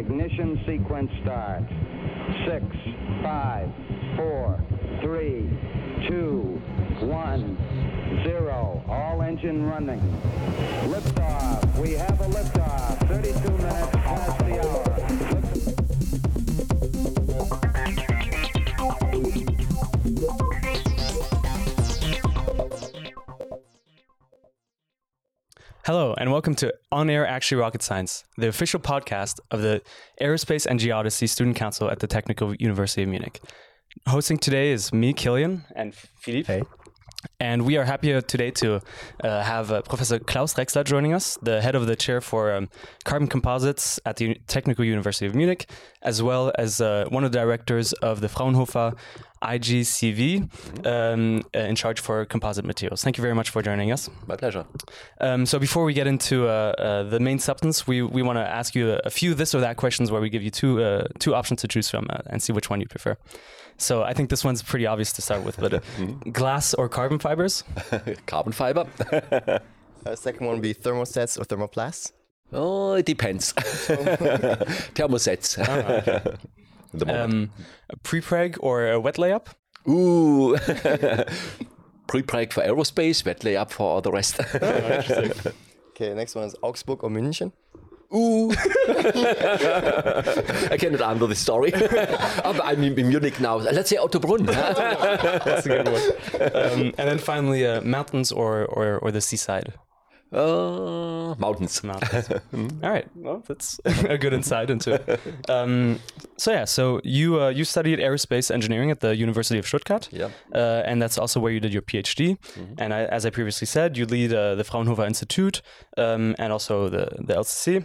Ignition sequence starts. Six, five, four, three, two, one, zero. All engine running. Liftoff. We have a liftoff. 32 minutes past the hour. Hello, and welcome to On Air Actually Rocket Science, the official podcast of the Aerospace and Geodesy Student Council at the Technical University of Munich. Hosting today is me, Killian, and Philippe. Hey. And we are happy today to uh, have uh, Professor Klaus Drechsler joining us, the head of the chair for um, carbon composites at the Technical University of Munich, as well as uh, one of the directors of the Fraunhofer IGCV um, uh, in charge for composite materials. Thank you very much for joining us. My pleasure. Um, so before we get into uh, uh, the main substance, we, we want to ask you a, a few this or that questions where we give you two uh, two options to choose from uh, and see which one you prefer. So I think this one's pretty obvious to start with, but uh, glass or carbon fibers? Carbon fiber? Uh, second one would be thermosets or thermoplasts. oh, it depends. Thermosets. The moment. Um, a pre-preg or a wet layup? Ooh. Pre-preg for aerospace, wet layup for all the rest. Okay, next one is Augsburg or München. Ooh. I cannot answer the story. but I'm in Munich now. Let's say Ottobrunn. That's a good one. Um, and then finally, uh, mountains or, or, or the seaside? uh, mountains. Mountains. All right. Well, that's a good insight into it. Um, so yeah, so you uh, you studied aerospace engineering at the University of Stuttgart. Yeah. Uh, and that's also where you did your PhD. And I, as I previously said, you lead uh, the Fraunhofer Institute um, and also the the LCC.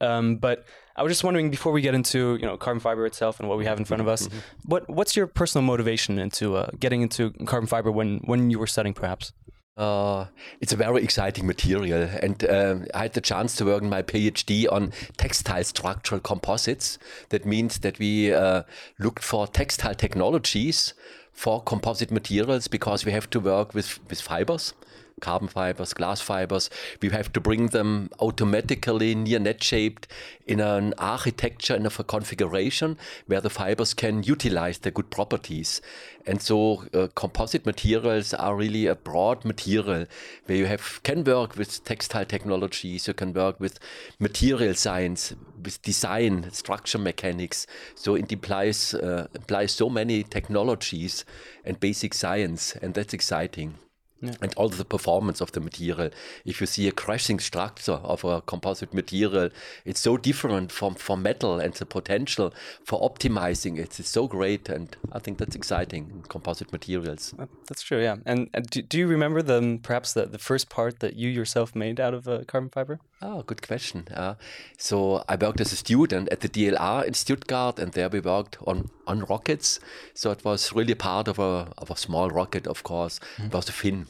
Um, but I was just wondering before we get into you know carbon fiber itself and what we have in front of us, what what's your personal motivation into uh, getting into carbon fiber when when you were studying perhaps? Uh, it's a very exciting material, and um, I had the chance to work in my PhD on textile structural composites. That means that we uh, looked for textile technologies for composite materials because we have to work with, with fibers. Carbon fibers, glass fibers. We have to bring them automatically near net shaped in an architecture and of a configuration where the fibers can utilize their good properties. And so uh, composite materials are really a broad material where you have can work with textile technologies, you can work with material science, with design, structure mechanics. So it implies uh, implies so many technologies and basic science, and that's exciting. And also the performance of the material. If you see a crashing structure of a composite material, it's so different from, from metal and the potential for optimizing it is so great. And I think that's exciting in composite materials. Uh, That's true, yeah. And, and do, do you remember the perhaps the, the first part that you yourself made out of uh, carbon fiber? Oh, good question. Uh, so I worked as a student at the DLR in Stuttgart, and there we worked on, on rockets. So it was really part of a of a small rocket, of course. It was a fin.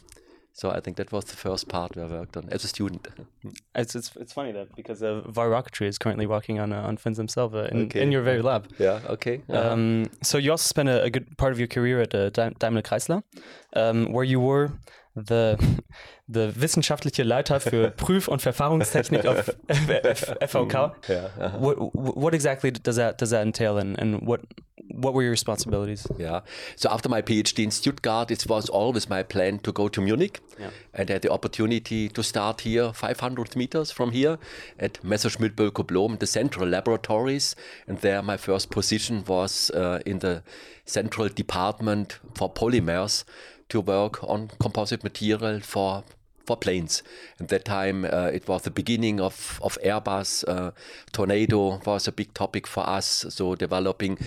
So I think that was the first part we worked on as a student. It's it's, it's funny that because uh, WARR Rocketry is currently working on uh, on fins themselves uh, in, Okay. in your very lab. yeah. Okay. Um, so you also spent a, a good part of your career at uh, Daim- Daimler Chrysler, um, where you were the the wissenschaftliche Leiter für Prüf- und Verfahrenstechnik of FVK. Yeah. What what exactly does that does that entail, and, and what what were your responsibilities? Yeah. So after my PhD in Stuttgart, it was always my plan to go to Munich. Yeah. And I had the opportunity to start here, 500 meters from here, at Messerschmitt Bölkow Blohm, the central laboratories. And there, my first position was uh, in the central department for polymers to work on composite material for for planes. At that time, uh, it was the beginning of, of Airbus. Uh, Tornado was a big topic for us. So developing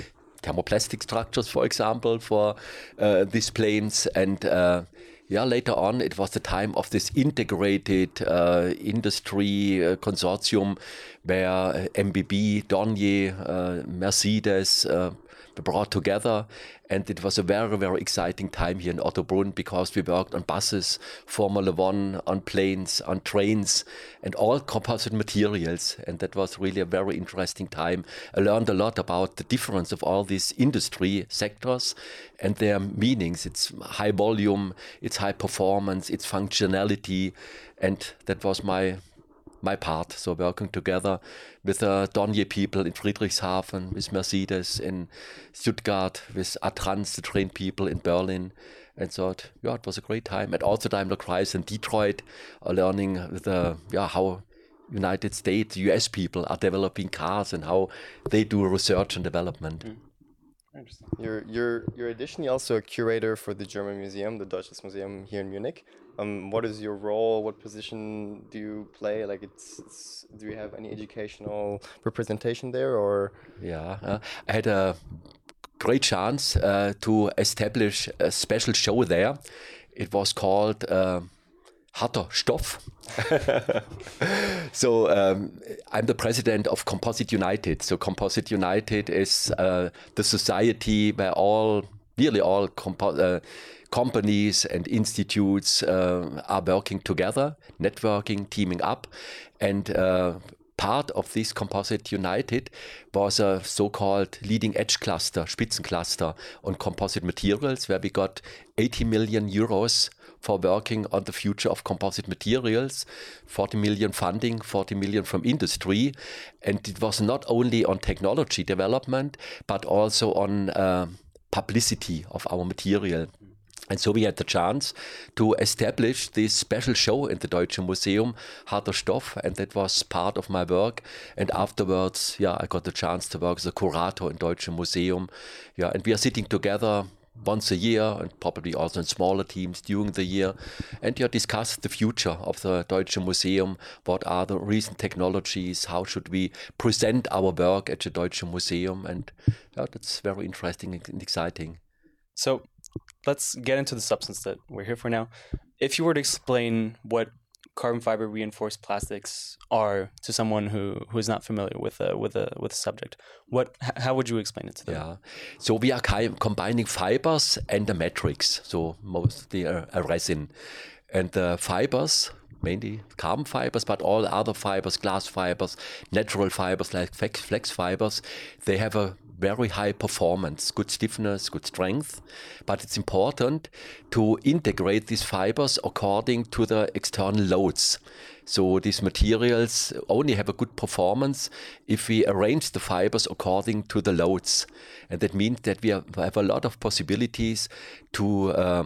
thermoplastic structures, for example, for uh, these planes. And uh, yeah, later on, it was the time of this integrated uh, industry uh, consortium where MBB, Dornier, Mercedes, brought together. And it was a very, very exciting time here in Ottobrunn because we worked on buses, Formula One, on planes, on trains, and all composite materials. And that was really a very interesting time. I learned a lot about the difference of all these industry sectors and their meanings. It's high volume, it's high performance, it's functionality. And that was my my part. So working together with the Dornier people in Friedrichshafen, with Mercedes in Stuttgart, with Adtranz, the train people in Berlin. And thought, yeah, it was a great time. And also Daimler Chrysler in Detroit, uh, learning the yeah how United States, US people are developing cars and how they do research and development. Mm. Interesting. You're you're you're additionally also a curator for the German Museum, the Deutsches Museum here in Munich. Um, what is your role? What position do you play? Like, it's, it's do you have any educational representation there, or? Yeah, uh, I had a great chance uh, to establish a special show there. It was called. Uh, harter Stoff. so um, I'm the president of Composite United. So Composite United is uh, the society where all, nearly all compo- uh, companies and institutes uh, are working together, networking, teaming up, and uh, part of this Composite United was a so-called leading edge cluster, Spitzencluster on composite materials, where we got 80 million euros for working on the future of composite materials. 40 million funding, 40 million from industry. And it was not only on technology development, but also on uh, publicity of our material. And so we had the chance to establish this special show in the Deutsche Museum, Harter Stoff, and that was part of my work. And afterwards, yeah, I got the chance to work as a curator in Deutsche Museum. Yeah, and we are sitting together once a year and probably also in smaller teams during the year and yeah, discuss the future of the Deutsche Museum. What are the recent technologies? How should we present our work at the Deutsche Museum? And yeah, that's very interesting and exciting. So let's get into the substance that we're here for now. If you were to explain what carbon fiber reinforced plastics are to someone who, who is not familiar with a, with a with a subject, what how would you explain it to them? Yeah, so we are combining fibers and the matrix, so mostly a, a resin, and the fibers mainly carbon fibers, but all other fibers, glass fibers, natural fibers like flax fibers, they have a very high performance, good stiffness, good strength. But it's important to integrate these fibers according to the external loads. So these materials only have a good performance if we arrange the fibers according to the loads. And that means that we have a lot of possibilities to uh,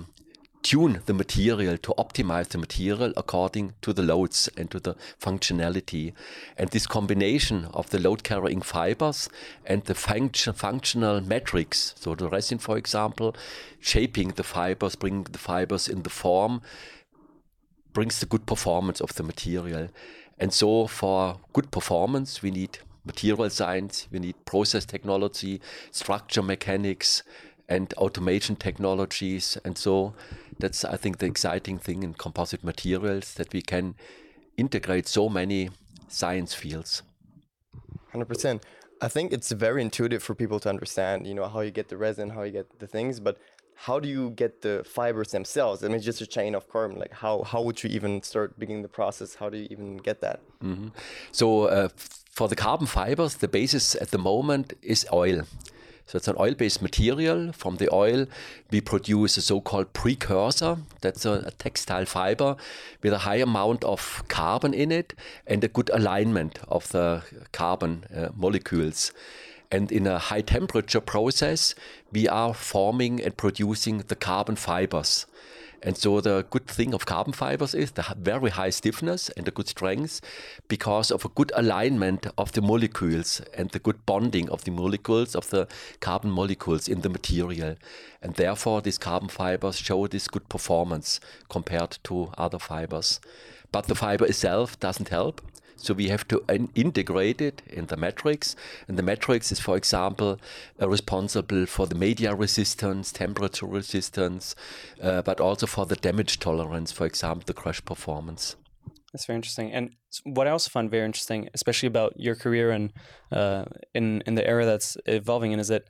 tune the material to optimize the material according to the loads and to the functionality. And this combination of the load carrying fibers and the function, functional matrix, so the resin, for example, shaping the fibers, bringing the fibers in the form, brings the good performance of the material. And so, for good performance, we need material science, we need process technology, structure mechanics, and automation technologies. And so that's, I think, the exciting thing in composite materials that we can integrate so many science fields. 100%. I think it's very intuitive for people to understand, you know, how you get the resin, how you get the things, but how do you get the fibers themselves? I mean, just a chain of carbon. Like, how how would you even start beginning the process? How do you even get that? Mm -hmm. So, uh, for the carbon fibers, the basis at the moment is oil. So it's an oil-based material. From the oil, we produce a so-called precursor. That's a, a, textile fiber with a high amount of carbon in it and a good alignment of the carbon uh, molecules. And in a high temperature process, we are forming and producing the carbon fibers. And so the good thing of carbon fibers is the very high stiffness and the good strength because of a good alignment of the molecules and the good bonding of the molecules of the carbon molecules in the material. And therefore these carbon fibers show this good performance compared to other fibers. But the fiber itself doesn't help. So we have to integrate it in the matrix. And the matrix is, for example, uh, responsible for the media resistance, temperature resistance, uh, but also for the damage tolerance, for example, the crash performance. That's very interesting. And what I also find very interesting, especially about your career and uh, in in the era that's evolving in, is that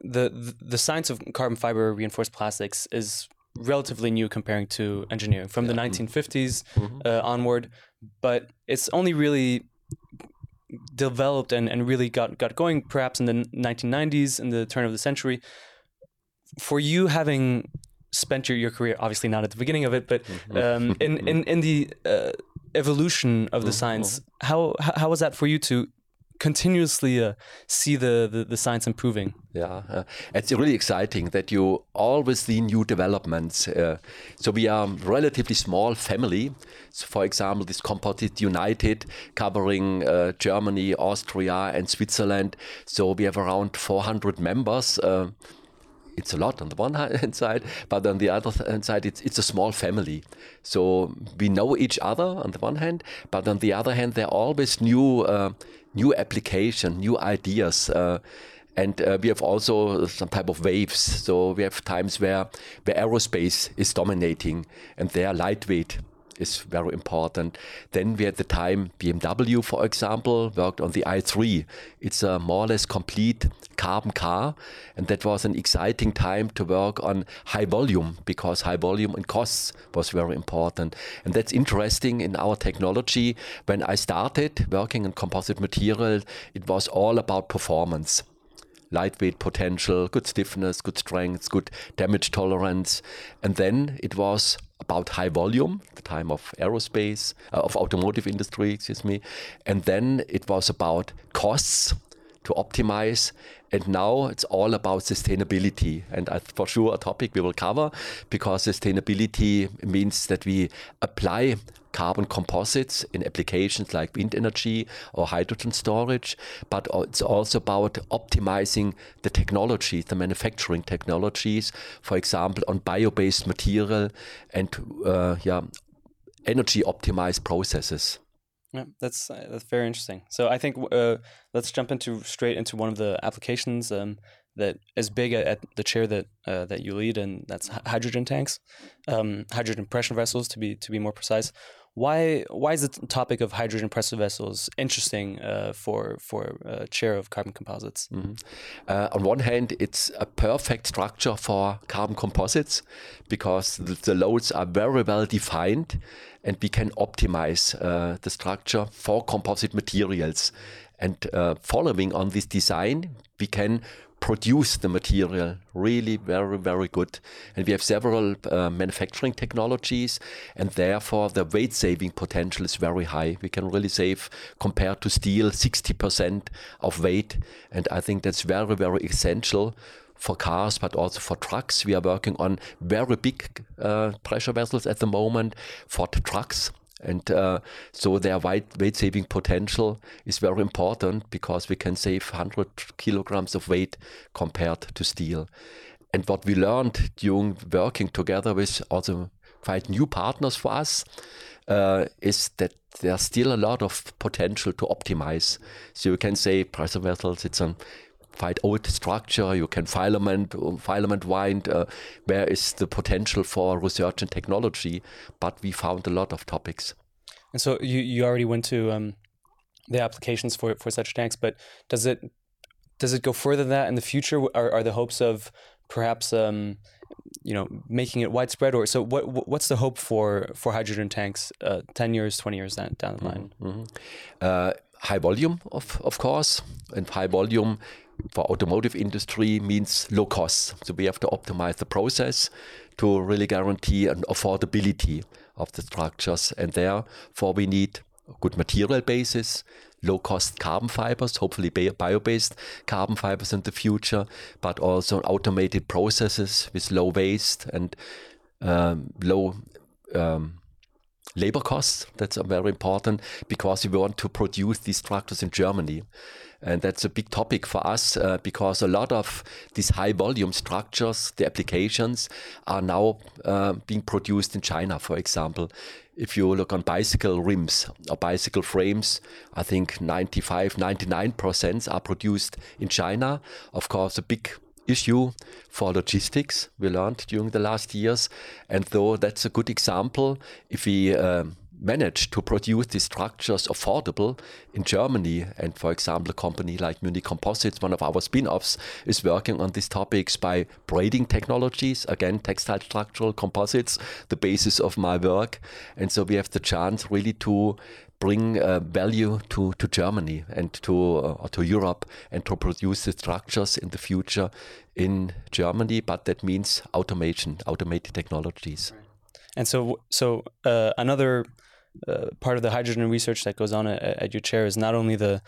the the science of carbon fiber reinforced plastics is relatively new comparing to engineering from yeah. the 1950s mm-hmm. uh, onward, but it's only really developed and, and really got, got going perhaps in the 1990s, in the turn of the century. For you having spent your, your career, obviously not at the beginning of it, but mm-hmm. um, in, in, in the uh, evolution of the science. How how was that for you to continuously uh, see the, the the science improving? Yeah, uh, it's really exciting that you always see new developments. Uh, so we are a relatively small family. So for example, this Composite United covering uh, Germany, Austria, and Switzerland. So we have around 400 members. Uh, it's a lot on the one hand side, but on the other hand side, it's it's a small family. So we know each other on the one hand, but on the other hand, there are always new uh, new application, new ideas. Uh, and uh, we have also some type of waves. So we have times where where aerospace is dominating, and they are lightweight is very important. Then we had the time BMW, for example, worked on the i3. It's a more or less complete carbon car, and that was an exciting time to work on high volume because high volume and costs was very important. And that's interesting in our technology. When I started working on composite material, it was all about performance lightweight potential, good stiffness, good strength, good damage tolerance. And then it was about high volume, the time of aerospace, uh, of automotive industry, excuse me. And then it was about costs to optimize. And now it's all about sustainability. And for sure, a topic we will cover because sustainability means that we apply carbon composites in applications like wind energy or hydrogen storage, but it's also about optimizing the technologies, the manufacturing technologies, for example, on bio-based material and uh, yeah, energy optimized processes. Yeah, that's uh, that's very interesting. So I think uh, let's jump into straight into one of the applications um, that is big at, at the chair that uh, that you lead, and that's hydrogen tanks, um, hydrogen pressure vessels to be to be more precise. Why why is the topic of hydrogen pressure vessels interesting uh, for for a chair of carbon composites? Mm -hmm. uh, on one hand, it's a perfect structure for carbon composites because the, the loads are very well defined, and we can optimize uh, the structure for composite materials. And uh, following on this design, we can produce the material really very, very good. And we have several uh, manufacturing technologies, and therefore the weight saving potential is very high. We can really save, compared to steel, 60% of weight. And I think that's very, very essential for cars, but also for trucks. We are working on very big uh, pressure vessels at the moment for the trucks. And uh, so their weight, weight saving potential is very important because we can save 100 kilograms of weight compared to steel. And what we learned during working together with also quite new partners for us uh, is that there's still a lot of potential to optimize. So you can say pressure vessels, it's a quite old structure. You can filament, filament wind. Uh, where is the potential for research and technology? But we found a lot of topics. And so you, you already went to um, the applications for for such tanks, but does it does it go further than that in the future? Are, are the hopes of perhaps um, you know making it widespread, or so what? What's the hope for for hydrogen tanks? Uh, Ten years, twenty years down, down the line. Mm -hmm. uh, high volume, of of course, and high volume for automotive industry means low cost. So we have to optimize the process to really guarantee an affordability of the structures. And therefore we need good material basis, low cost carbon fibers, hopefully bio based carbon fibers in the future, but also automated processes with low waste and um, low um, labor costs. That's very important because we want to produce these structures in Germany. And that's a big topic for us uh, because a lot of these high volume structures, the applications, are now uh, being produced in China, for example. If you look on bicycle rims or bicycle frames, I think 95, 99% are produced in China. Of course, a big issue for logistics we learned during the last years. And though that's a good example, if we um, manage to produce these structures affordable in Germany. And for example, a company like Munich Composites, one of our spin offs, is working on these topics by braiding technologies, again, textile structural composites, the basis of my work. And so we have the chance really to bring uh, value to, to Germany and to uh, to Europe and to produce the structures in the future in Germany. But that means automation, automated technologies. And so, so uh, another uh, part of the hydrogen research that goes on at, at your chair is not only the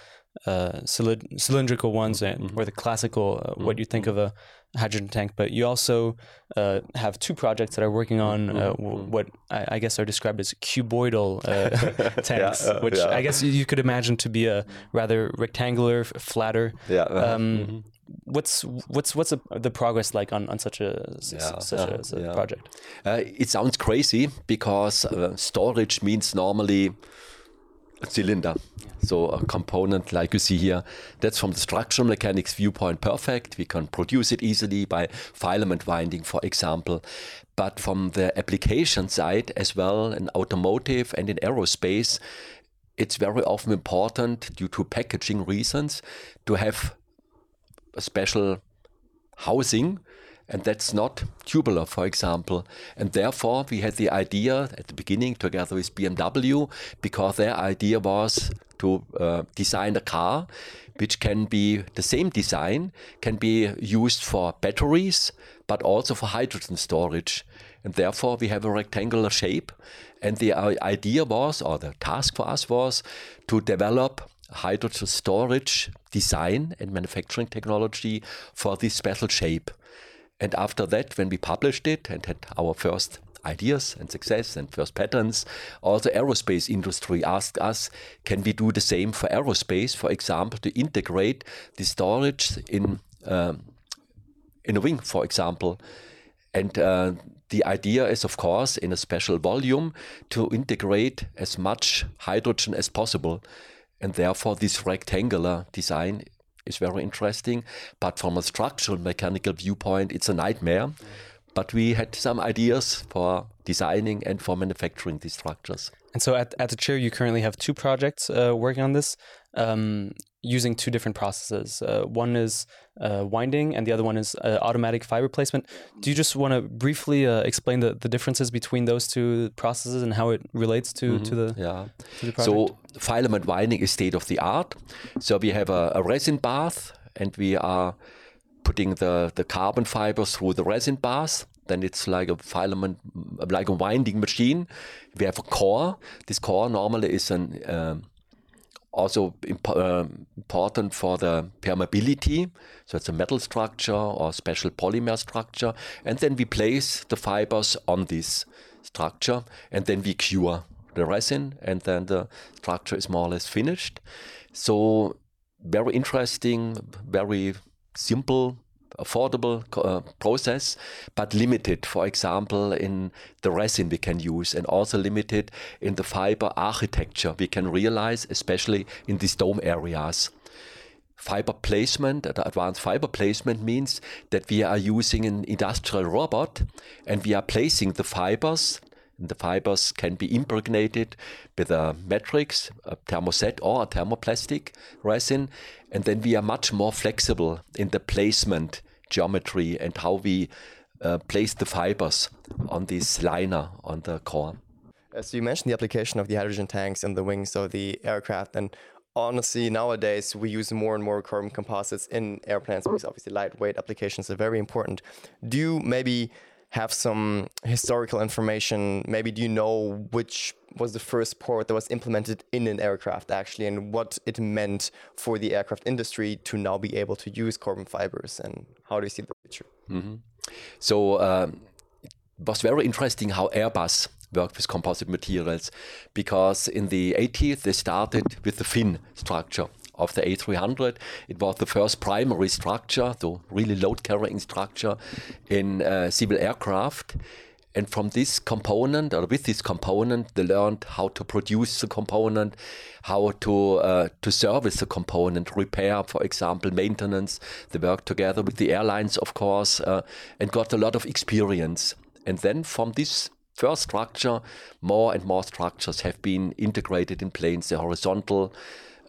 uh, cylind- cylindrical ones and, Mm-hmm. or the classical uh, what you think of a hydrogen tank, but you also uh, have two projects that are working on uh, Mm-hmm. w- what I, I guess are described as cuboidal uh, tanks, uh, which yeah. I guess you- could imagine to be a rather rectangular, f- flatter. Yeah, uh, Um, What's what's what's a, the progress like on, on such a Yeah, such yeah, a, such yeah. project? Uh, it sounds crazy because uh, storage means normally a cylinder. So a component like you see here, that's from the structural mechanics viewpoint perfect. We can produce it easily by filament winding, for example. But from the application side as well, in automotive and in aerospace, it's very often important due to packaging reasons to have special housing and that's not tubular, for example. And therefore, we had the idea at the beginning together with BMW because their idea was to uh, design a car which can be the same design, can be used for batteries, but also for hydrogen storage. And therefore, we have a rectangular shape. And the uh, idea was, or the task for us was, to develop hydrogen storage design and manufacturing technology for this special shape. And after that, when we published it and had our first ideas and success and first patents, also aerospace industry asked us, can we do the same for aerospace, for example, to integrate the storage in um, in a wing, for example. And uh, the idea is, of course, in a special volume to integrate as much hydrogen as possible. And therefore, this rectangular design is very interesting. But from a structural mechanical viewpoint, it's a nightmare. But we had some ideas for designing and for manufacturing these structures. And so at, at the chair, you currently have two projects uh, working on this um, using two different processes. Uh, one is uh, winding, and the other one is uh, automatic fiber placement. Do you just want to briefly uh, explain the, the differences between those two processes and how it relates to, to the Yeah. to the? So filament winding is state of the art. So we have a, a resin bath and we are putting the, the carbon fibers through the resin bath. Then it's like a filament, like a winding machine. We have a core. This core normally is an um, also imp- um important for the permeability. So it's a metal structure or special polymer structure. And then we place the fibers on this structure and then we cure the resin and then the structure is more or less finished. So very interesting, very simple, affordable uh, process, but limited, for example, in the resin we can use and also limited in the fiber architecture we can realize, especially in these dome areas. Fiber placement, advanced fiber placement means that we are using an industrial robot and we are placing the fibers and the fibers can be impregnated with a matrix, a thermoset, or a thermoplastic resin. And then we are much more flexible in the placement geometry and how we uh, place the fibers on this liner on the core. So you mentioned the application of the hydrogen tanks and the wings of the aircraft, and honestly, nowadays we use more and more carbon composites in airplanes because obviously lightweight applications are very important. Do you maybe have some historical information? Maybe do you know which was the first port that was implemented in an aircraft actually, and what it meant for the aircraft industry to now be able to use carbon fibers, and how do you see the future? So um, it was very interesting how Airbus worked with composite materials because in the 80s they started with the fin structure of the A300. It was the first primary structure, the really load carrying structure in uh, civil aircraft. And from this component, or with this component, they learned how to produce the component, how to uh, to service the component, repair, for example, maintenance. They worked together with the airlines, of course, uh, and got a lot of experience. And then from this first structure, more and more structures have been integrated in planes. The horizontal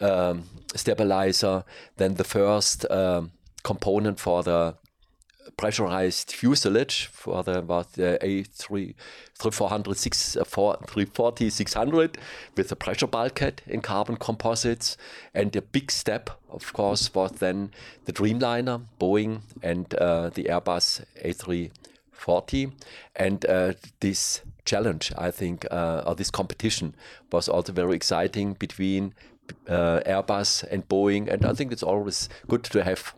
um, stabilizer, then the first um, component for the pressurized fuselage for the about the A3 400 6, uh, 4, 340 600 with a pressure bulkhead in carbon composites. And the big step of course was then the Dreamliner Boeing and uh, the Airbus A340 and uh, this challenge, I think, uh, or this competition was also very exciting between uh, Airbus and Boeing. And I think it's always good to have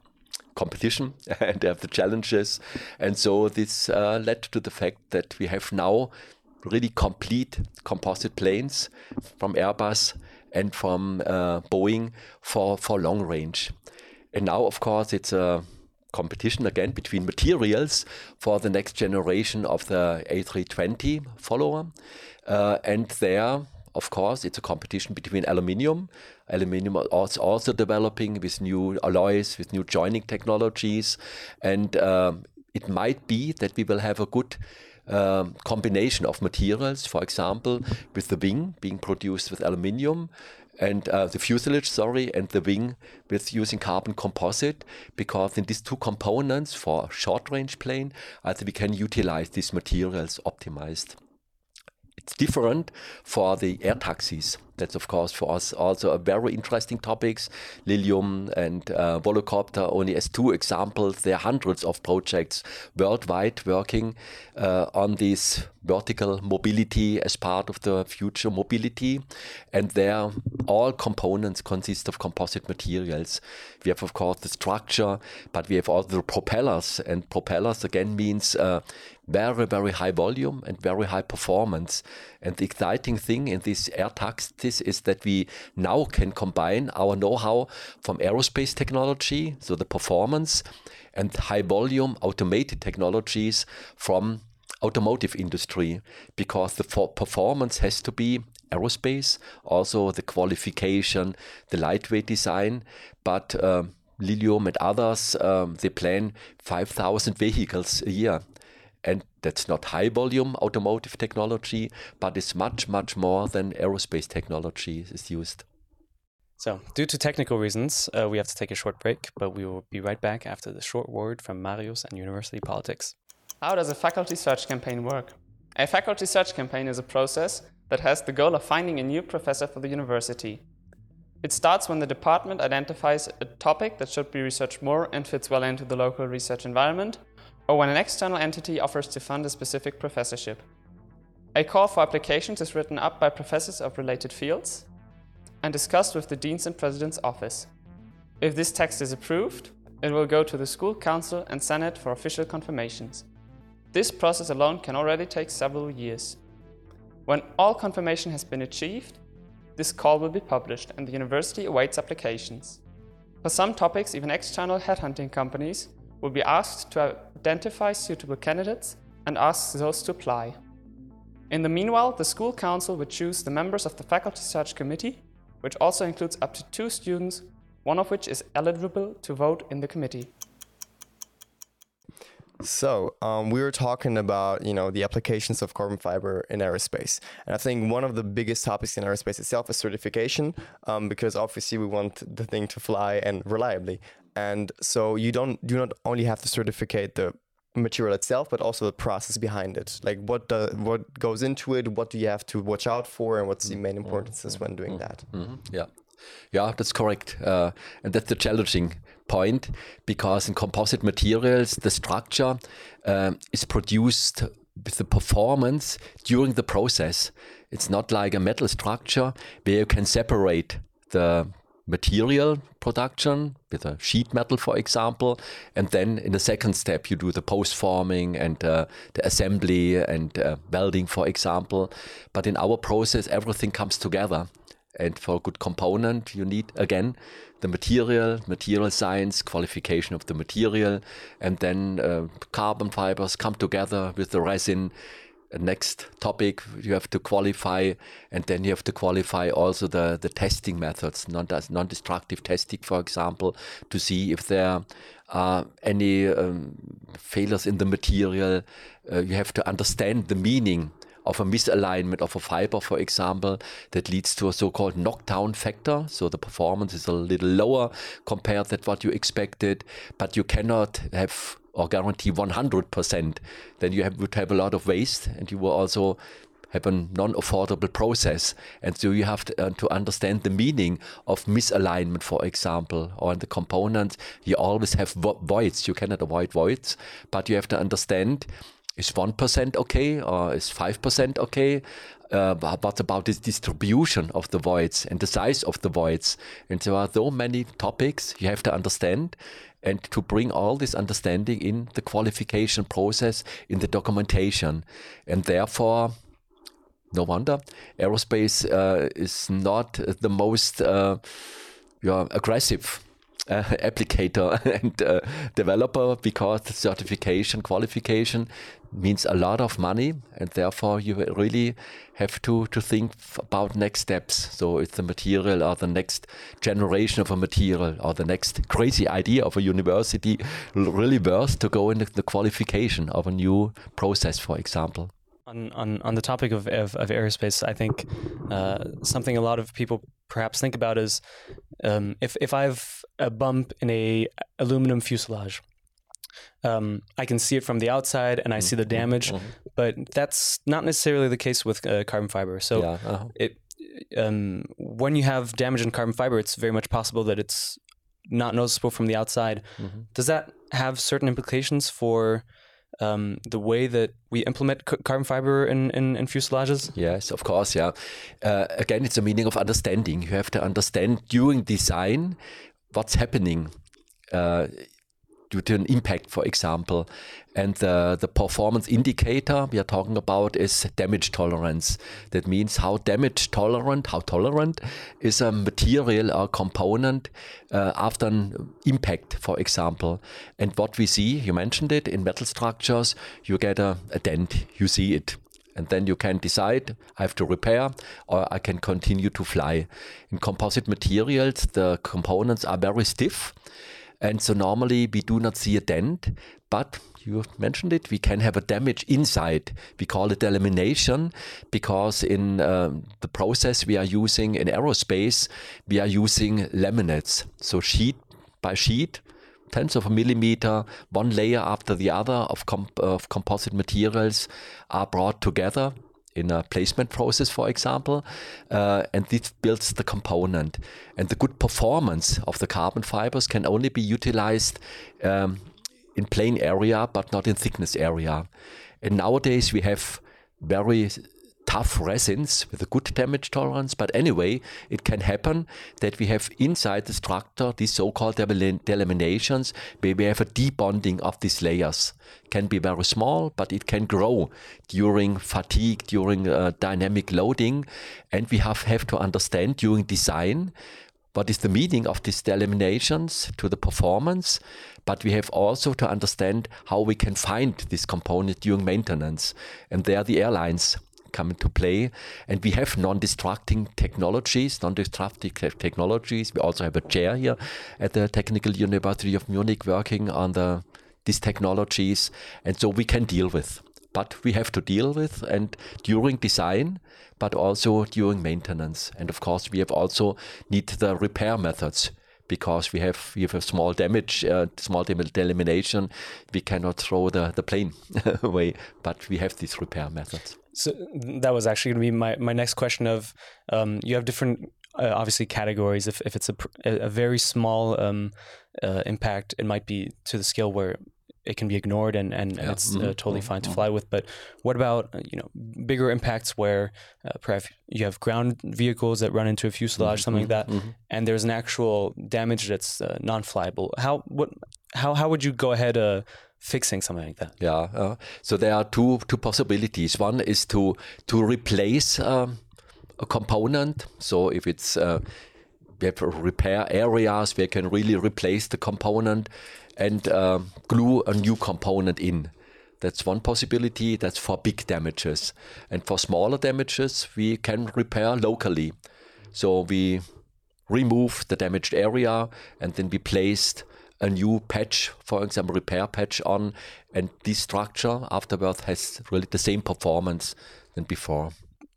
competition and have the challenges. And so this uh, led to the fact that we have now really complete composite planes from Airbus and from uh, Boeing for, for long range. And now, of course, it's a competition again between materials for the next generation of the A320 follower. Uh, and there, of course, it's a competition between aluminium. Aluminium is also developing with new alloys, with new joining technologies. And um, it might be that we will have a good um, combination of materials, for example, with the wing being produced with aluminium and uh, the fuselage, sorry, and the wing with using carbon composite, because in these two components for short range plane, I think we can utilize these materials optimized. It's different for the air taxis. That's of course for us also a very interesting topics. Lilium and uh, Volocopter only as two examples. There are hundreds of projects worldwide working uh, on this vertical mobility as part of the future mobility, and there all components consist of composite materials. We have of course the structure, but we have also the propellers, and propellers again means uh, very very high volume and very high performance. And the exciting thing in this air taxi is that we now can combine our know-how from aerospace technology, so the performance, and high volume automated technologies from automotive industry because the performance has to be aerospace, also the qualification, the lightweight design, but uh, Lilium and others, um, they plan 5,000 vehicles a year. And that's not high volume automotive technology, but it's much, much more than aerospace technology is used. So, due to technical reasons, uh, we have to take a short break, but we will be right back after the short word from Marius and University Politics. How does a faculty search campaign work? A faculty search campaign is a process that has the goal of finding a new professor for the university. It starts when the department identifies a topic that should be researched more and fits well into the local research environment, or when an external entity offers to fund a specific professorship. A call for applications is written up by professors of related fields and discussed with the Dean's and President's office. If this text is approved, it will go to the school council and senate for official confirmations. This process alone can already take several years. When all confirmation has been achieved, this call will be published and the university awaits applications. For some topics, even external headhunting companies will be asked to identify suitable candidates and asks those to apply. In the meanwhile, the school council would choose the members of the faculty search committee, which also includes up to two students, one of which is eligible to vote in the committee. So um, we were talking about you know the applications of carbon fiber in aerospace, and I think one of the biggest topics in aerospace itself is certification, um, because obviously we want the thing to fly and reliably, and so you don't do not only have to certificate the material itself, but also the process behind it. Like what the, what goes into it, what do you have to watch out for, and what's the main importances mm-hmm. when doing mm-hmm. that. Mm-hmm. Yeah, yeah, that's correct, uh, and that's the challenging point because in composite materials, the structure um, is produced with the performance during the process. It's not like a metal structure where you can separate the material production with a sheet metal, for example, and then in the second step you do the post forming and uh, the assembly and uh, welding, for example. But in our process, everything comes together. And for a good component, you need again the material, material science, qualification of the material, and then uh, carbon fibers come together with the resin. Next topic you have to qualify, and then you have to qualify also the, the testing methods, non destructive testing, for example, to see if there are any um, failures in the material. Uh, you have to understand the meaning of a misalignment of a fiber, for example, that leads to a so-called knockdown factor. So the performance is a little lower compared to what you expected, but you cannot have or guarantee 100%. Then you have, would have a lot of waste, and you will also have a non-affordable process. And so you have to, uh, to understand the meaning of misalignment, for example, or in the components. You always have vo voids. You cannot avoid voids, but you have to understand Is 1% okay or is 5% okay? Uh, what about this distribution of the voids and the size of the voids? And there are so many topics you have to understand and to bring all this understanding in the qualification process, in the documentation. And therefore, no wonder aerospace uh, is not the most uh, aggressive uh, applicator and uh, developer because the certification qualification means a lot of money and therefore you really have to to think about next steps. So it's the material or the next generation of a material or the next crazy idea of a university really worth to go into the qualification of a new process for example on, on, on the topic of, of, of aerospace, I think uh, something a lot of people perhaps think about is um, if, if I have a bump in a aluminum fuselage, um, I can see it from the outside and I see the Mm-hmm. damage, but that's not necessarily the case with uh, carbon fiber. So yeah uh-huh. it um, when you have damage in carbon fiber, it's very much possible that it's not noticeable from the outside. Mm-hmm. Does that have certain implications for um, the way that we implement carbon fiber in, in, in fuselages? Yes, of course, yeah. Uh, again, it's a meaning of understanding. You have to understand during design what's happening uh, due to an impact, for example. And the, the performance indicator we are talking about is damage tolerance. That means how damage tolerant, how tolerant is a material or component uh, after an impact, for example. And what we see, you mentioned it, in metal structures, you get a, a dent, you see it and then you can decide I have to repair or I can continue to fly. In composite materials, the components are very stiff, and so normally we do not see a dent, but you mentioned it, we can have a damage inside. We call it delamination because in um, the process we are using in aerospace, we are using laminates, so sheet by sheet tens of a millimeter, one layer after the other of, comp- of composite materials are brought together in a placement process, for example, uh, and this builds the component. And the good performance of the carbon fibers can only be utilized um, in plane area, but not in thickness area. And nowadays we have very tough resins with a good damage tolerance. But anyway, it can happen that we have inside the structure these so-called delaminations where we have a debonding of these layers. Can be very small, but it can grow during fatigue, during uh, dynamic loading. And we have, have to understand during design what is the meaning of these delaminations to the performance, but we have also to understand how we can find this component during maintenance. And there the airlines come into play. And we have non-destructing technologies, non-destructive te- technologies. We also have a chair here at the Technical University of Munich working on the these technologies. And so we can deal with. But we have to deal with and during design, but also during maintenance. And of course, we have also need the repair methods because we have we have a small damage, uh, small delamination. We cannot throw the, the plane away, but we have these repair methods. So that was actually going to be my, my next question of um, you have different uh, obviously categories if, if it's a a very small um, uh, impact it might be to the scale where it can be ignored and, and, and it's uh, Mhm. totally fine to fly with but what about uh, you know bigger impacts where uh, perhaps you have ground vehicles that run into a fuselage something like that and there's an actual damage that's uh, non-flyable how what how, how would you go ahead uh, fixing something like that Yeah. Uh, so there are two two possibilities. One is to to replace um, a component. So if it's uh, we have repair areas where you can really replace the component and um glue a new component in. That's one possibility. That's for big damages. And for smaller damages, we can repair locally. So we remove the damaged area and then we placed a new patch, for example, repair patch on, and this structure afterwards has really the same performance than before.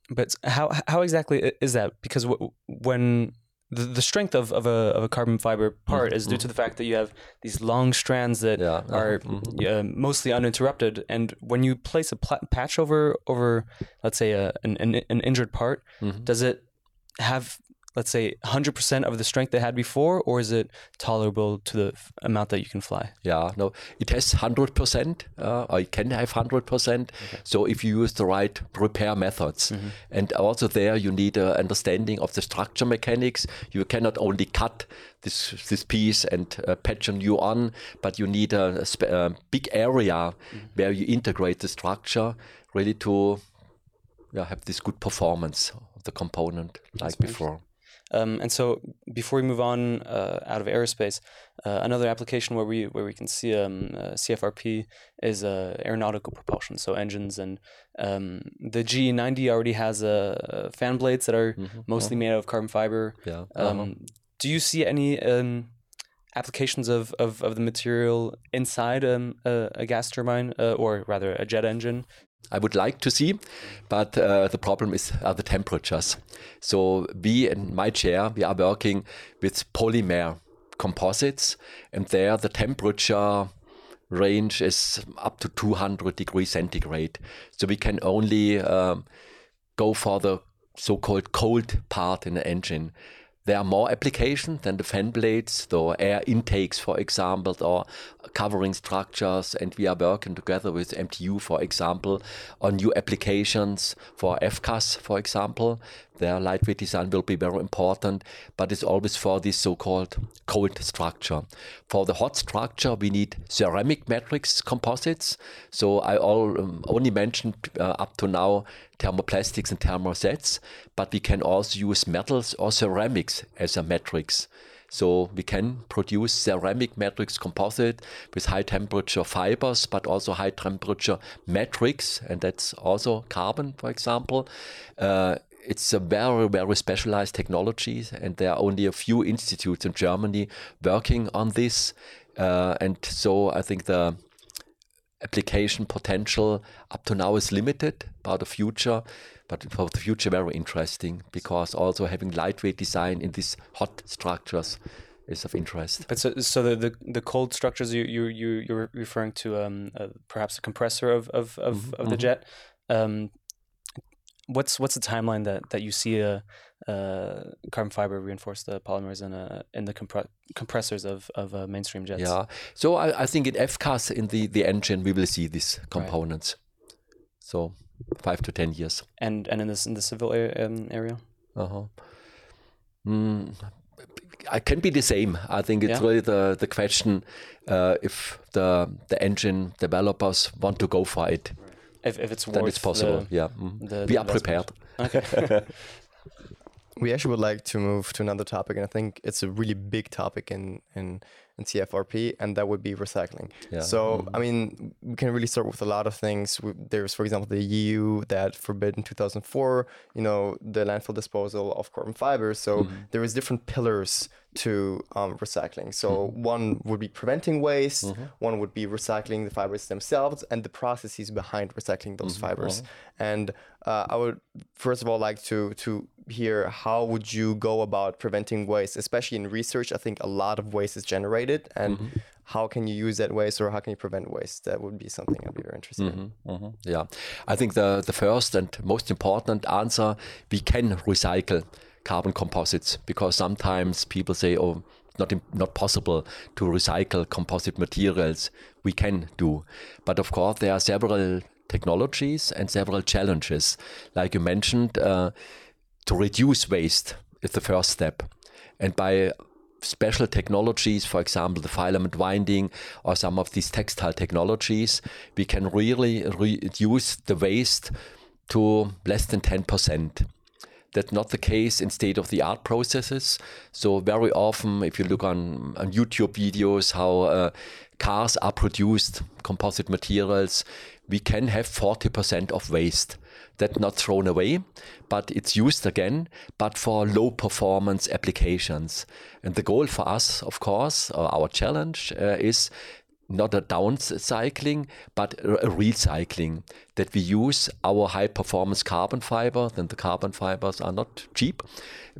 But how how exactly is that? Because w- when the, the strength of, of a of a carbon fiber part is due to the fact that you have these long strands that Yeah, uh-huh, are uh, mostly uninterrupted, and when you place a pla- patch over over, let's say a, an, an an injured part, does it have let's say 100% of the strength they had before or is it tolerable to the f- amount that you can fly Yeah, no, it has 100%, uh, or it can have 100%. So if you use the right repair methods, and also there you need an understanding of the structure mechanics. You cannot only cut this this piece and uh, patch a new on, but you need a, a spe- a big area where you integrate the structure really to yeah, have this good performance of the component like before. Um, and so, before we move on uh, out of aerospace, uh, another application where we where we can see um, uh, CFRP is uh, aeronautical propulsion, so engines. And um, the GE90 already has uh, fan blades that are mostly made out of carbon fiber. Yeah. Um, Do you see any um, applications of, of, of the material inside um, a, a gas turbine, uh, or rather a jet engine? I would like to see, but uh, the problem is are the temperatures. So we in my chair we are working with polymer composites, and there the temperature range is up to 200 degrees centigrade. So we can only um, go for the so-called cold part in the engine. There are more applications than the fan blades, the air intakes, for example, or covering structures. And we are working together with MTU, for example, on new applications for FCAS, for example. Their lightweight design will be very important, but it's always for this so-called cold structure. For the hot structure, we need ceramic matrix composites. So I all, um, only mentioned uh, up to now thermoplastics and thermosets, but we can also use metals or ceramics as a matrix. So we can produce ceramic matrix composite with high temperature fibers, but also high temperature matrix, and that's also carbon, for example. Uh, it's a very, very specialized technology, and there are only a few institutes in Germany working on this. Uh, and so I think the application potential up to now is limited, but the future, but for the future, very interesting because also having lightweight design in these hot structures is of interest. But so, so the, the, the cold structures you you you you're referring to um uh, perhaps a compressor of of of, of the jet. Um, what's what's the timeline that that you see a, uh carbon fiber reinforced uh, polymers in a in the compre- compressors of of uh, mainstream jets? Yeah. So I, I think in FCAS in the, the engine we will see these components. So five to ten years. And and in this in the civil um, area. Uh-huh. Mm, I can be the same. I think it's Yeah. really the the question uh, if the the engine developers want to go for it, If, if it's then it's possible. the- yeah, mhm. the- we are prepared. Okay. we actually would like to move to another topic, and I think it's a really big topic in in in CFRP, and that would be recycling. Yeah. So I mean, we can really start with a lot of things. We, there's, for example, the EU that forbid in 2004, you know, the landfill disposal of carbon fibers. So there is different pillars to um, recycling. So one would be preventing waste, one would be recycling the fibers themselves, and the processes behind recycling those fibers. And uh, I would first of all like to to hear how would you go about preventing waste, especially in research. I think a lot of waste is generated, and how can you use that waste or how can you prevent waste? That would be something I'd be very interested in. Mhm, Yeah, I think the the first and most important answer we can recycle carbon composites because sometimes people say, "Oh, not not possible to recycle composite materials." We can do, but of course there are several technologies and several challenges, like you mentioned. Uh, to reduce waste is the first step, and by special technologies, for example, the filament winding or some of these textile technologies, we can really reduce the waste to less than 10%. That's not the case in state of the art processes. So, very often, if you look on, on YouTube videos, how uh, cars are produced, composite materials, we can have 40% of waste. That's not thrown away, but it's used again, but for low performance applications. And the goal for us, of course, or our challenge uh, is not a downcycling, but a recycling. That we use our high performance carbon fiber, then the carbon fibers are not cheap.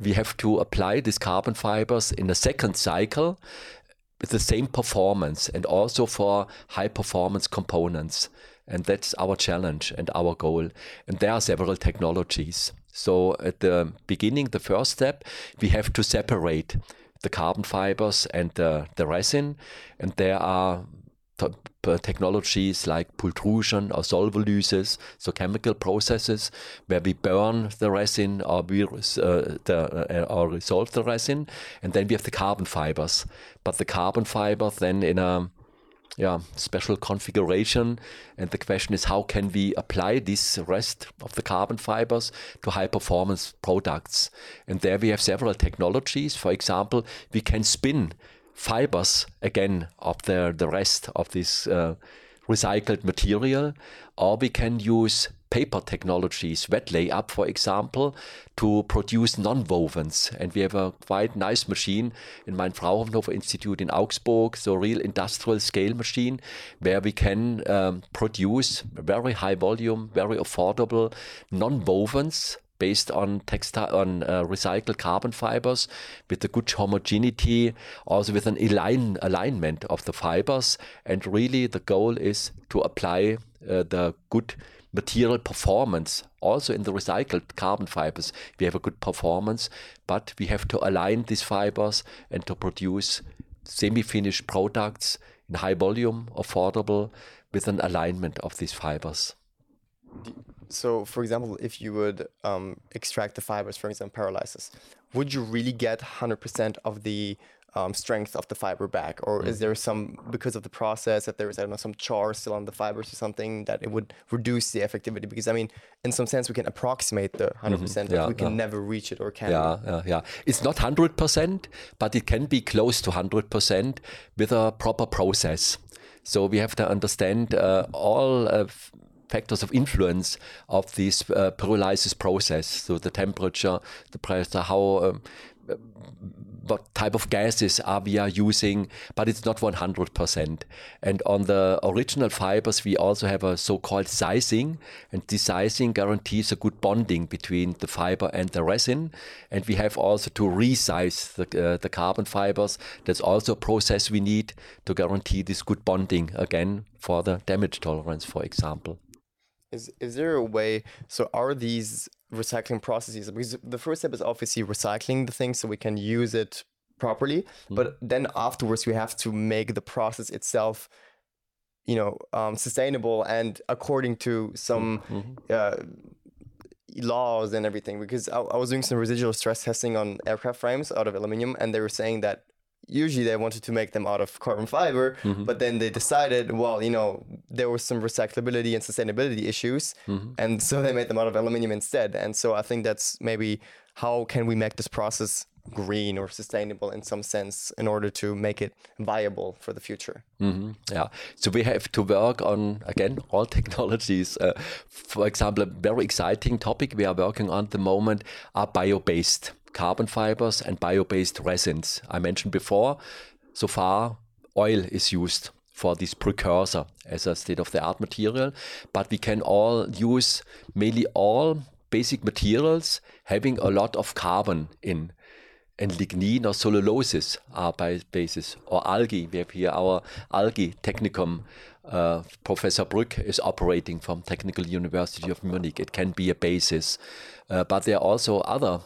We have to apply these carbon fibers in a second cycle with the same performance and also for high performance components. And that's our challenge and our goal. And there are several technologies. So at the beginning, the first step, we have to separate the carbon fibers and the, the resin, and there are technologies like pultrusion or solvolysis, so chemical processes where we burn the resin or we uh, the, uh, or resolve the resin, and then we have the carbon fibers. But the carbon fiber then in a yeah, special configuration. And the question is, how can we apply this rest of the carbon fibers to high performance products? And there we have several technologies. For example, we can spin fibers again of the, the rest of this uh, recycled material, or we can use paper technologies, wet layup, for example, to produce non-wovens. And we have a quite nice machine in my Fraunhofer Institute in Augsburg, so real industrial scale machine, where we can um, produce very high volume, very affordable non-wovens based on textile on uh, recycled carbon fibers with a good homogeneity, also with an align, alignment of the fibers. And really, the goal is to apply uh, the good material performance. Also in the recycled carbon fibers, we have a good performance, but we have to align these fibers and to produce semi-finished products in high volume, affordable, with an alignment of these fibers. So, for example, if you would um, extract the fibers, for example, pyrolysis, would you really get 100% of the um, strength of the fiber back, or mm. is there some because of the process that there is I don't know some char still on the fibers or something that it would reduce the effectivity? Because I mean, in some sense, we can approximate the 100 mm-hmm. percent, yeah, we can yeah. never reach it, or can? Yeah, yeah, yeah. It's not 100 percent, but it can be close to 100 percent with a proper process. So we have to understand uh, all. Uh, factors of influence of this uh, pyrolysis process. So the temperature, the pressure, how um, what type of gases are we are using, but it's not 100%. And on the original fibers, we also have a so-called sizing, and this sizing guarantees a good bonding between the fiber and the resin. And we have also to resize the, uh, the carbon fibers. That's also a process we need to guarantee this good bonding again for the damage tolerance, for example. Is is there a way? So are these recycling processes? Because the first step is obviously recycling the thing so we can use it properly. Mm. But then afterwards, we have to make the process itself, you know, um, sustainable and according to some. Mm-hmm. Uh, laws and everything because I, I was doing some residual stress testing on aircraft frames out of aluminium and they were saying that usually they wanted to make them out of carbon fiber mm-hmm. but then they decided well you know there was some recyclability and sustainability issues mm-hmm. and so they made them out of aluminum instead and so i think that's maybe how can we make this process green or sustainable in some sense in order to make it viable for the future mm-hmm. yeah so we have to work on again all technologies uh, for example a very exciting topic we are working on at the moment are bio-based carbon fibers and bio-based resins. I mentioned before, so far oil is used for this precursor as a state-of-the-art material, but we can all use mainly all basic materials having a lot of carbon in. And lignin or celluloses are by basis, or algae. We have here our algae technicum. Uh, Professor Brück is operating from Technical University of Munich. It can be a basis, uh, but there are also other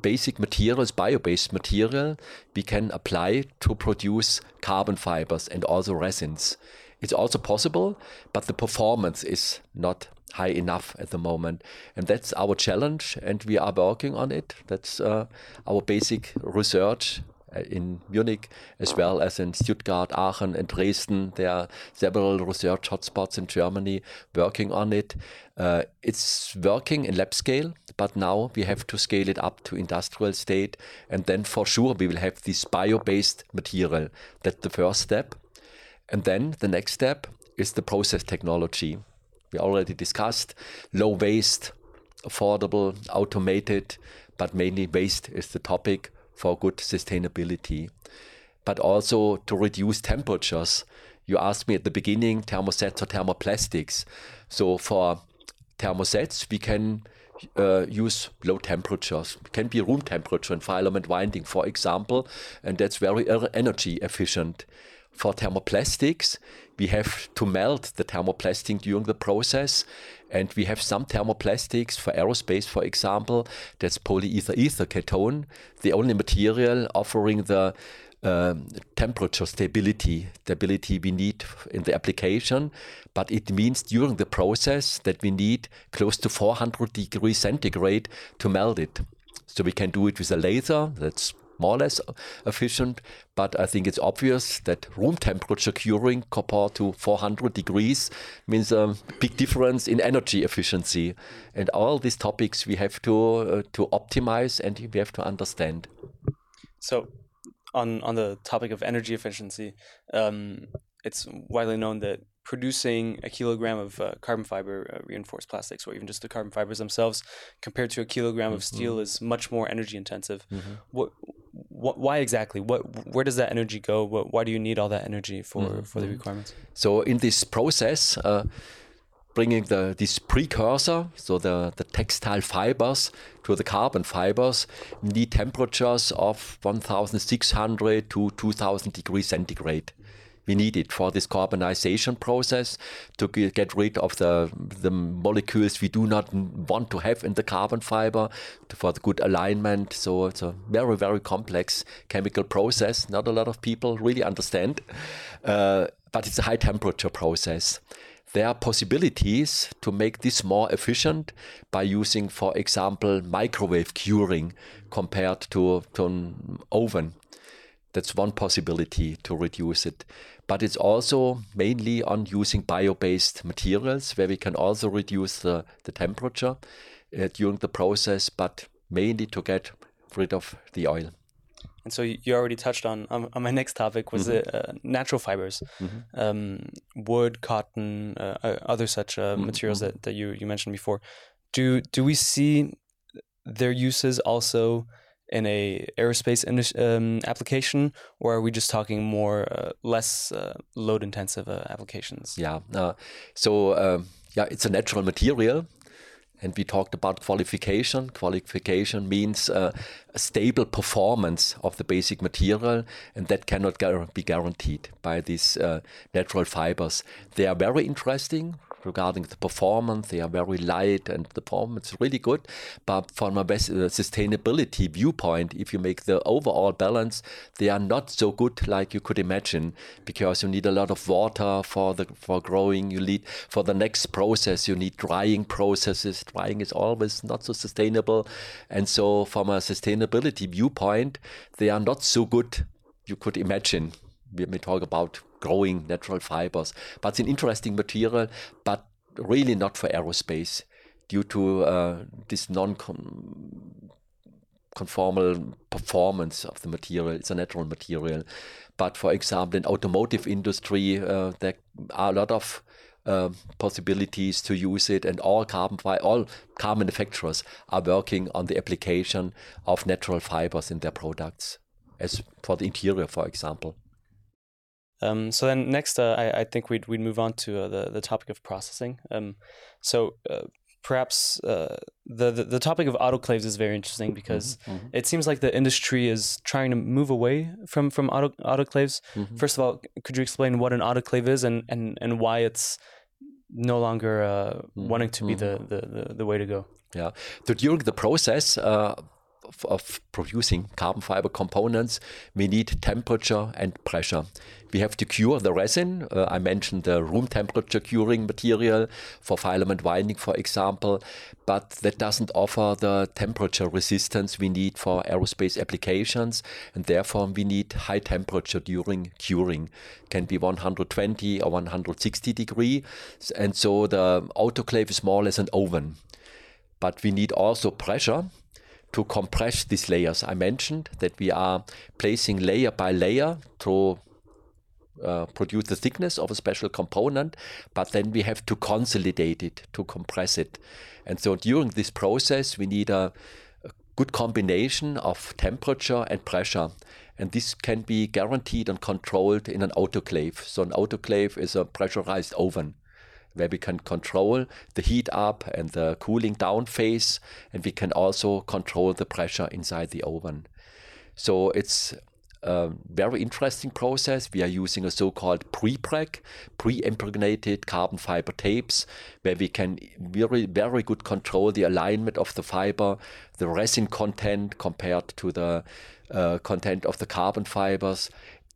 basic materials, bio-based material, we can apply to produce carbon fibers and also resins. It's also possible, but the performance is not high enough at the moment. And that's our challenge, and we are working on it. That's uh, our basic research in Munich as well as in Stuttgart, Aachen, and Dresden. There are several research hotspots in Germany working on it. Uh, it's working in lab scale, but now we have to scale it up to industrial state, and then for sure we will have this bio-based material. That's the first step. And then the next step is the process technology. We already discussed low waste, affordable, automated, but mainly waste is the topic for good sustainability, but also to reduce temperatures. You asked me at the beginning thermosets or thermoplastics. So for thermosets, we can uh, use low temperatures. It can be room temperature in filament winding, for example, and that's very er- energy efficient. For thermoplastics, we have to melt the thermoplastic during the process, and we have some thermoplastics for aerospace, for example, that's polyether ether ketone, the only material offering the um, temperature stability, stability we need in the application, but it means during the process that we need close to 400 degrees centigrade to melt it. So we can do it with a laser, that's more or less efficient, but I think it's obvious that room temperature curing compared to 400 degrees means a big difference in energy efficiency. And all these topics we have to, uh, to optimize and we have to understand. So on on the topic of energy efficiency, um, it's widely known that producing a kilogram of uh, carbon fiber uh, reinforced plastics, or even just the carbon fibers themselves, compared to a kilogram of steel, is much more energy intensive. What, what, why exactly? What, where does that energy go? What, why do you need all that energy for for the requirements? So in this process, uh, bringing the this precursor, so the, the textile fibers to the carbon fibers, need temperatures of 1,600 to 2,000 degrees centigrade. We need it for this carbonization process to get rid of the, the molecules we do not want to have in the carbon fiber to, for the good alignment. So it's a very, very complex chemical process. Not a lot of people really understand, uh, but it's a high temperature process there are possibilities to make this more efficient by using, for example, microwave curing compared to, to an oven. That's one possibility to reduce it. But it's also mainly on using bio based materials where we can also reduce the, the temperature uh, during the process, but mainly to get rid of the oil. And so you already touched on on, on my next topic was the uh, natural fibers, um, wood, cotton, uh, uh, other such uh, materials that, that you, you mentioned before. Do do we see their uses also in a aerospace um, application, or are we just talking more uh, less uh, load intensive uh, applications? Yeah. Uh, so um, yeah, it's a natural material, and we talked about qualification. Qualification means uh, a stable performance of the basic material, and that cannot be guaranteed by these uh, natural fibers. They are very interesting regarding the performance. They are very light, and the performance is really good. But from a best, uh, sustainability viewpoint, if you make the overall balance, they are not so good like you could imagine, because you need a lot of water for the for growing. You need for the next process, you need drying processes. Drying is always not so sustainable, and so from a sustainability viewpoint, they are not so good you could imagine we talk about growing natural fibers. But it's an interesting material, but really not for aerospace due to uh, this non conformal performance of the material. It's a natural material. But for example, in automotive industry, uh, there are a lot of uh, possibilities to use it, and all carbon fi- all car manufacturers are working on the application of natural fibers in their products, as for the interior, for example. Um, so then next, uh, I, I think we'd we'd move on to uh, the the topic of processing. Um, so uh, perhaps uh, the, the the topic of autoclaves is very interesting because it seems like the industry is trying to move away from from auto, autoclaves. First of all, could you explain what an autoclave is and and and why it's no longer uh, wanting to be the, the, the, the way to go? Yeah. So during the process uh, of producing carbon fiber components, we need temperature and pressure. We have to cure the resin. Uh, I mentioned the room temperature curing material for filament winding, for example, but that doesn't offer the temperature resistance we need for aerospace applications, and therefore we need high temperature during curing. Can be 120 or 160 degree, and so the autoclave is more or less an oven but we need also pressure to compress these layers. I mentioned that we are placing layer by layer to uh, produce the thickness of a special component, but then we have to consolidate it, to compress it. And so during this process, we need a, a good combination of temperature and pressure. And this can be guaranteed and controlled in an autoclave. So, an autoclave is a pressurized oven. where we can control the heat up and the cooling down phase, and we can also control the pressure inside the oven. So it's very interesting process. We are using a so-called pre-preg, pre-impregnated carbon fiber tapes, where we can very, very good control the alignment of the fiber, the resin content compared to the uh, content of the carbon fibers.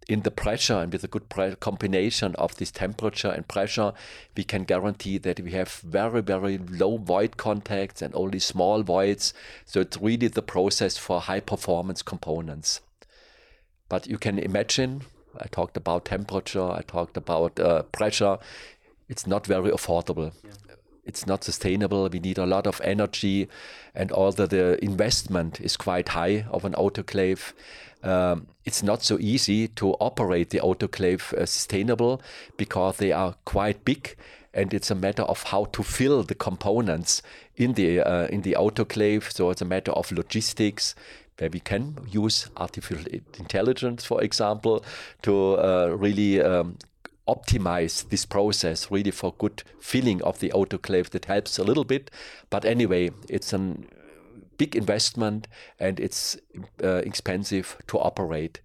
In the pressure and with a good combination of this temperature and pressure, we can guarantee that we have very, very low void contacts and only small voids. So it's really the process for high performance components. But you can imagine, I talked about temperature, I talked about uh, pressure. It's not very affordable. Yeah. It's not sustainable. We need a lot of energy, and although the investment is quite high of an autoclave, um, it's not so easy to operate the autoclave uh, sustainable because they are quite big and it's a matter of how to fill the components in the uh, in the autoclave so it's a matter of logistics where we can use artificial intelligence, for example, to uh, really um, optimize this process really for good filling of the autoclave that helps a little bit. But anyway it's a big investment and it's uh, expensive to operate.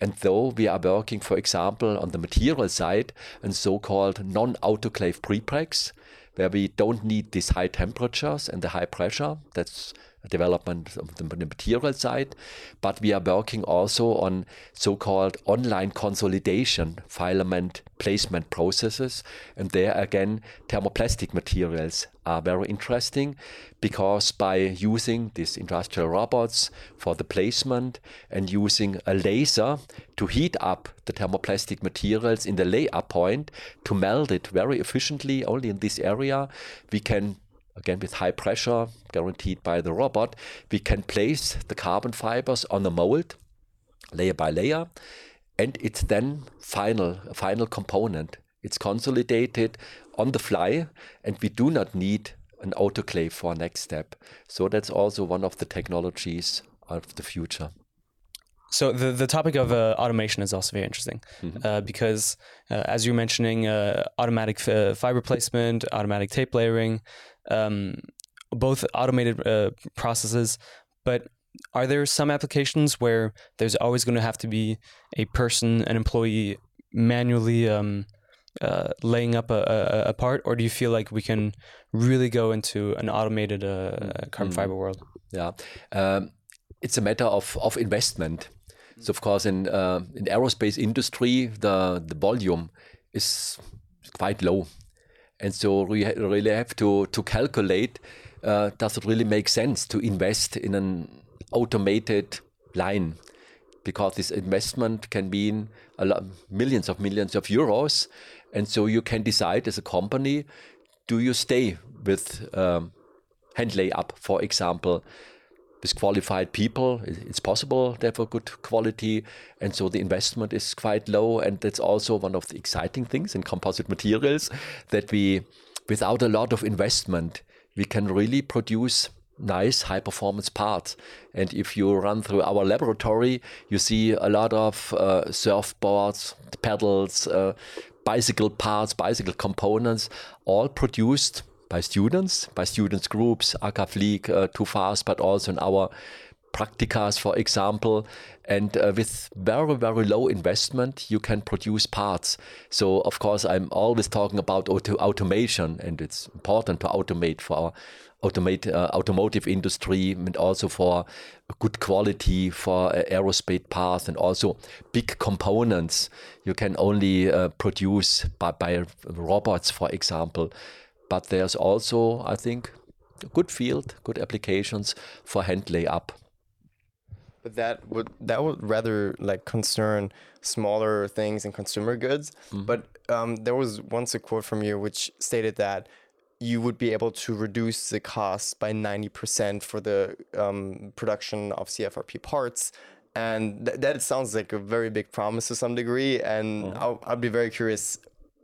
And though we are working for example on the material side and so-called non-autoclave prepregs where we don't need these high temperatures and the high pressure that's development of the material side, but we are working also on so-called online consolidation filament placement processes. And there again, thermoplastic materials are very interesting because by using these industrial robots for the placement and using a laser to heat up the thermoplastic materials in the layup point to melt it very efficiently only in this area, we can again with high pressure guaranteed by the robot, we can place the carbon fibers on the mold layer by layer, and it's then final final component. It's consolidated on the fly, and we do not need an autoclave for next step. So that's also one of the technologies of the future. So the the topic of uh, automation is also very interesting mm-hmm. uh, because, uh, as you're mentioning, uh, automatic f- uh, fiber placement, automatic tape layering, um, both automated uh, processes, but are there some applications where there's always going to have to be a person, an employee, manually um, uh, laying up a, a, a, part, or do you feel like we can really go into an automated uh, carbon mm. fiber world? Yeah, um, it's a matter of, of investment. So of course, in uh, in aerospace industry, the the volume is quite low. And so we really have to, to calculate uh, does it really make sense to invest in an automated line? Because this investment can mean a lot, millions of millions of euros. And so you can decide as a company do you stay with um, hand layup, for example? With qualified people, it's possible they have a good quality, and so the investment is quite low. And that's also one of the exciting things in composite materials that we, without a lot of investment, we can really produce nice high performance parts. And if you run through our laboratory, you see a lot of uh, surfboards, pedals, uh, bicycle parts, bicycle components, all produced by students, by students groups, AKFlieg, uh, TUfast, but also in our practicas, for example. And uh, with very, very low investment, you can produce parts. So, of course, I'm always talking about auto automation, and it's important to automate for our automate, uh, automotive industry and also for good quality for uh, aerospace parts and also big components you can only uh, produce by, by robots, for example but there's also, I think, a good field, good applications for hand layup. But that would that would rather like concern smaller things and consumer goods. Mm-hmm. But um, there was once a quote from you which stated that you would be able to reduce the cost by 90% for the um, production of CFRP parts. And th- that sounds like a very big promise to some degree. And mm-hmm. I'll, I'll be very curious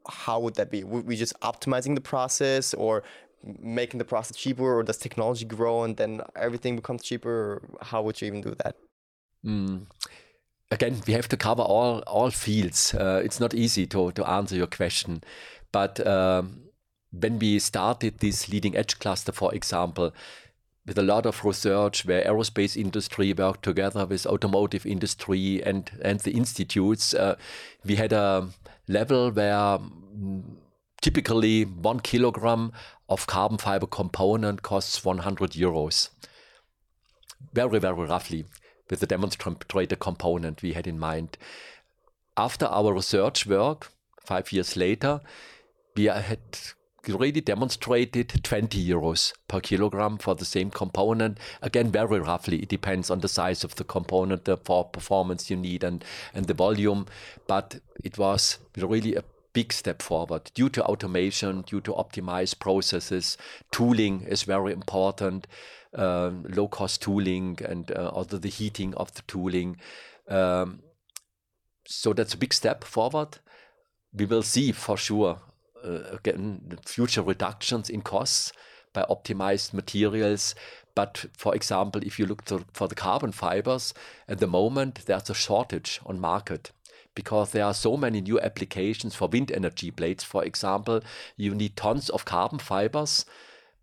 how would that be? Would we just optimizing the process or making the process cheaper, or does technology grow and then everything becomes cheaper? How would you even do that? Mm. Again, we have to cover all all fields. Uh, it's not easy to to answer your question, but um, when we started this leading edge cluster, for example, with a lot of research where aerospace industry worked together with automotive industry and, and the institutes, uh, we had a level where mm, typically one kilogram of carbon fiber component costs 100 euros. Very, very roughly with the demonstrator component we had in mind. After our research work, five years later, we had already demonstrated 20 euros per kilogram for the same component. Again, very roughly, it depends on the size of the component, the performance you need, and, and the volume. But it was really a big step forward due to automation, due to optimized processes. Tooling is very important, um, low cost tooling, and uh, also the heating of the tooling. Um, so that's a big step forward. We will see for sure uh, Äh, again future reductions in costs by optimized materials. But for example, if you look to, for the carbon fibers, at the moment there's a shortage on market because there are so many new applications for wind energy blades. For example, you need tons of carbon fibers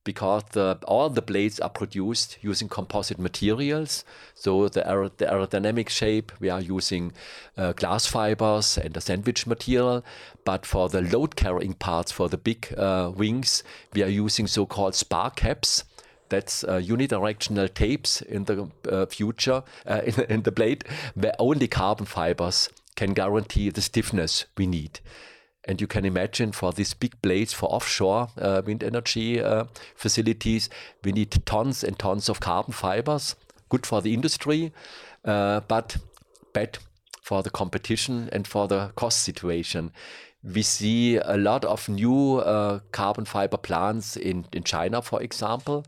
because the, all the blades are produced using composite materials. So the, aer the aerodynamic shape, we are using uh, glass fibers and a sandwich material. But for the load carrying parts, for the big uh, wings, we are using so-called spar caps. That's uh, unidirectional tapes in the uh, future, uh, in, in the blade, where only carbon fibers can guarantee the stiffness we need. And you can imagine for these big blades for offshore uh, wind energy uh, facilities, we need tons and tons of carbon fibers. Good for the industry, uh, but bad for the competition and for the cost situation. We see a lot of new uh, carbon fiber plants in, in China, for example,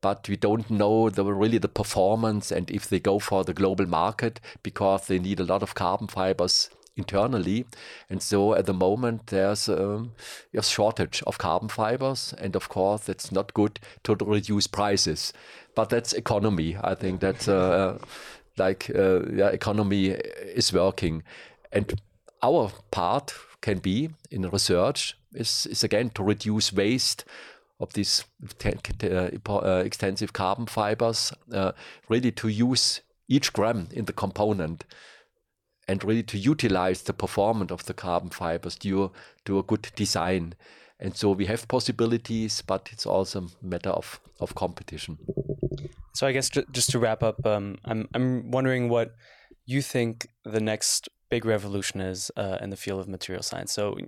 but we don't know the, really the performance and if they go for the global market because they need a lot of carbon fibers internally. And so at the moment, there's um, a shortage of carbon fibers. And of course, it's not good to reduce prices. But that's economy. I think that's uh, like uh, yeah, economy is working. And our part can be in research is, is again to reduce waste of these uh, extensive carbon fibers, uh, really to use each gram in the component and really to utilize the performance of the carbon fibers due to a good design. And so we have possibilities, but it's also a matter of, of competition. So I guess just to wrap up, um, I'm I'm wondering what you think the next big revolution is uh, in the field of material science. So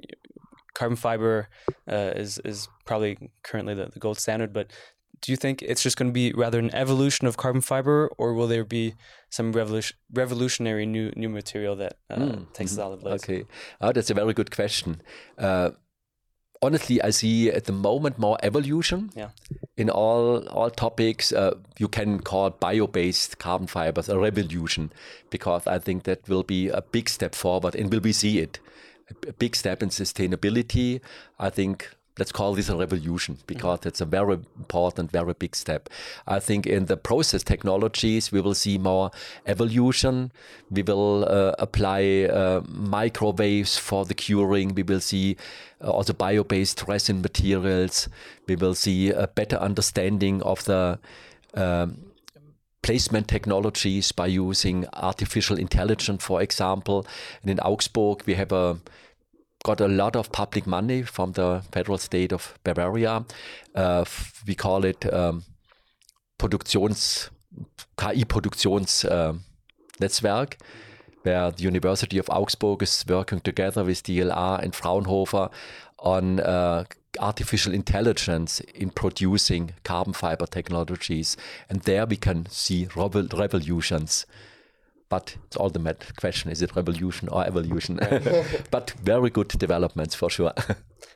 carbon fiber uh, is is probably currently the, the gold standard, but do you think it's just going to be rather an evolution of carbon fiber, or will there be some revolution, revolutionary new new material that uh, mm. takes mm-hmm. solid blades? Okay, oh, that's a very good question. Uh, honestly, I see at the moment more evolution yeah. in all all topics. Uh, you can call bio-based carbon fibers a revolution because I think that will be a big step forward, and will we see it? A big step in sustainability. I think let's call this a revolution because it's a very important, very big step. I think in the process technologies, we will see more evolution. We will uh, apply uh, microwaves for the curing. We will see uh, also bio-based resin materials. We will see a better understanding of the um, placement technologies by using artificial intelligence, for example. And in Augsburg, we have a got a lot of public money from the federal state of Bavaria. Uh, we call it um, Produktions, KI-Produktionsnetzwerk, uh, where the University of Augsburg is working together with DLR and Fraunhofer on uh, artificial intelligence in producing carbon fiber technologies. And there we can see revolutions but it's all the mad question is it revolution or evolution? But very good developments for sure.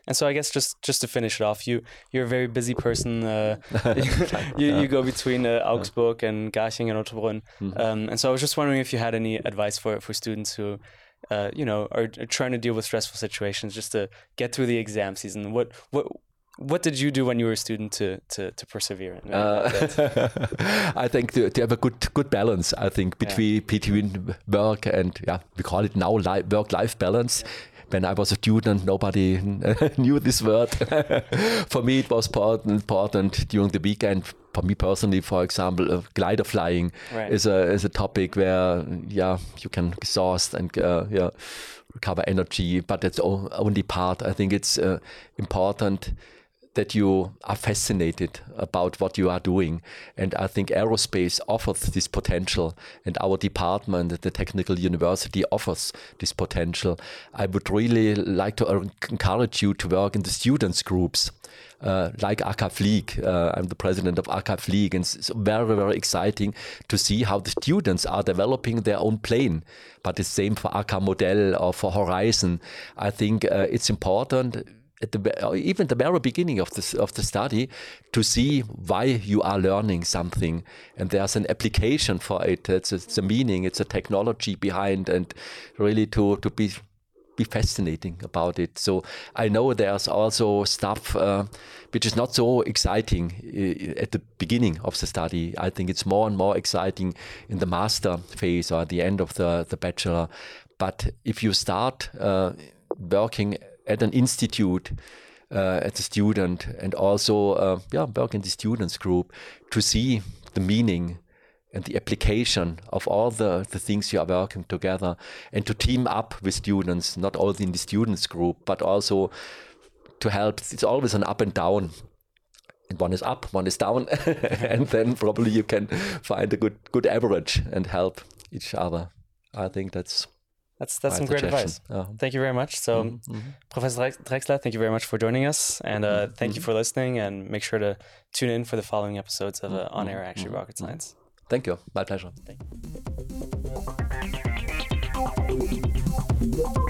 And so i guess just just to finish it off you you're a very busy person uh, you, you go between uh, augsburg and garching and ottobrunn mm-hmm. um, and so i was just wondering if you had any advice for for students who uh, you know are, are trying to deal with stressful situations just to get through the exam season. What what what did you do when you were a student to to, to persevere? Uh, I think to, to, have a good good balance. I think between yeah. between work and yeah, we call it now work life balance. Yeah. when I was a student, nobody knew this word. for me, it was important during the weekend. For me personally, for example, uh, glider flying Right. is a is a topic where yeah you can exhaust and uh, yeah recover energy, but that's o- only part. I think it's uh, important that you are fascinated about what you are doing. And I think aerospace offers this potential, and our department, at the Technical University, offers this potential. I would really like to encourage you to work in the students' groups. Uh, like AK Flieg, uh, I'm the president of AK Flieg, and it's very, very exciting to see how the students are developing their own plane. But the same for AK Modell or for Horizon. I think uh, it's important at the even the very beginning of the of the study to see why you are learning something. And there's an application for it. It's a, it's a meaning. It's a technology behind and really to to be be fascinating about it. So i know there's also stuff uh, which is not so exciting uh, at the beginning of the study. I think it's more and more exciting in the master phase or at the end of the the bachelor. But if you start uh, working at an institute uh, as a student and also uh, yeah work in the students group to see the meaning and the application of all the, the things you are working together and to team up with students not only in the students group but also to help. It's always an up and down. And one is up one is down and then probably you can find a good good average and help each other. I think that's That's that's some great advice. Yeah. Thank you very much. So, mm-hmm, mm-hmm. Professor Drex- Drechsler, thank you very much for joining us, and uh, mm-hmm, thank you for listening. And make sure to tune in for the following episodes of uh, On Air Actually Rocket Science. thank you my pleasure Thank you.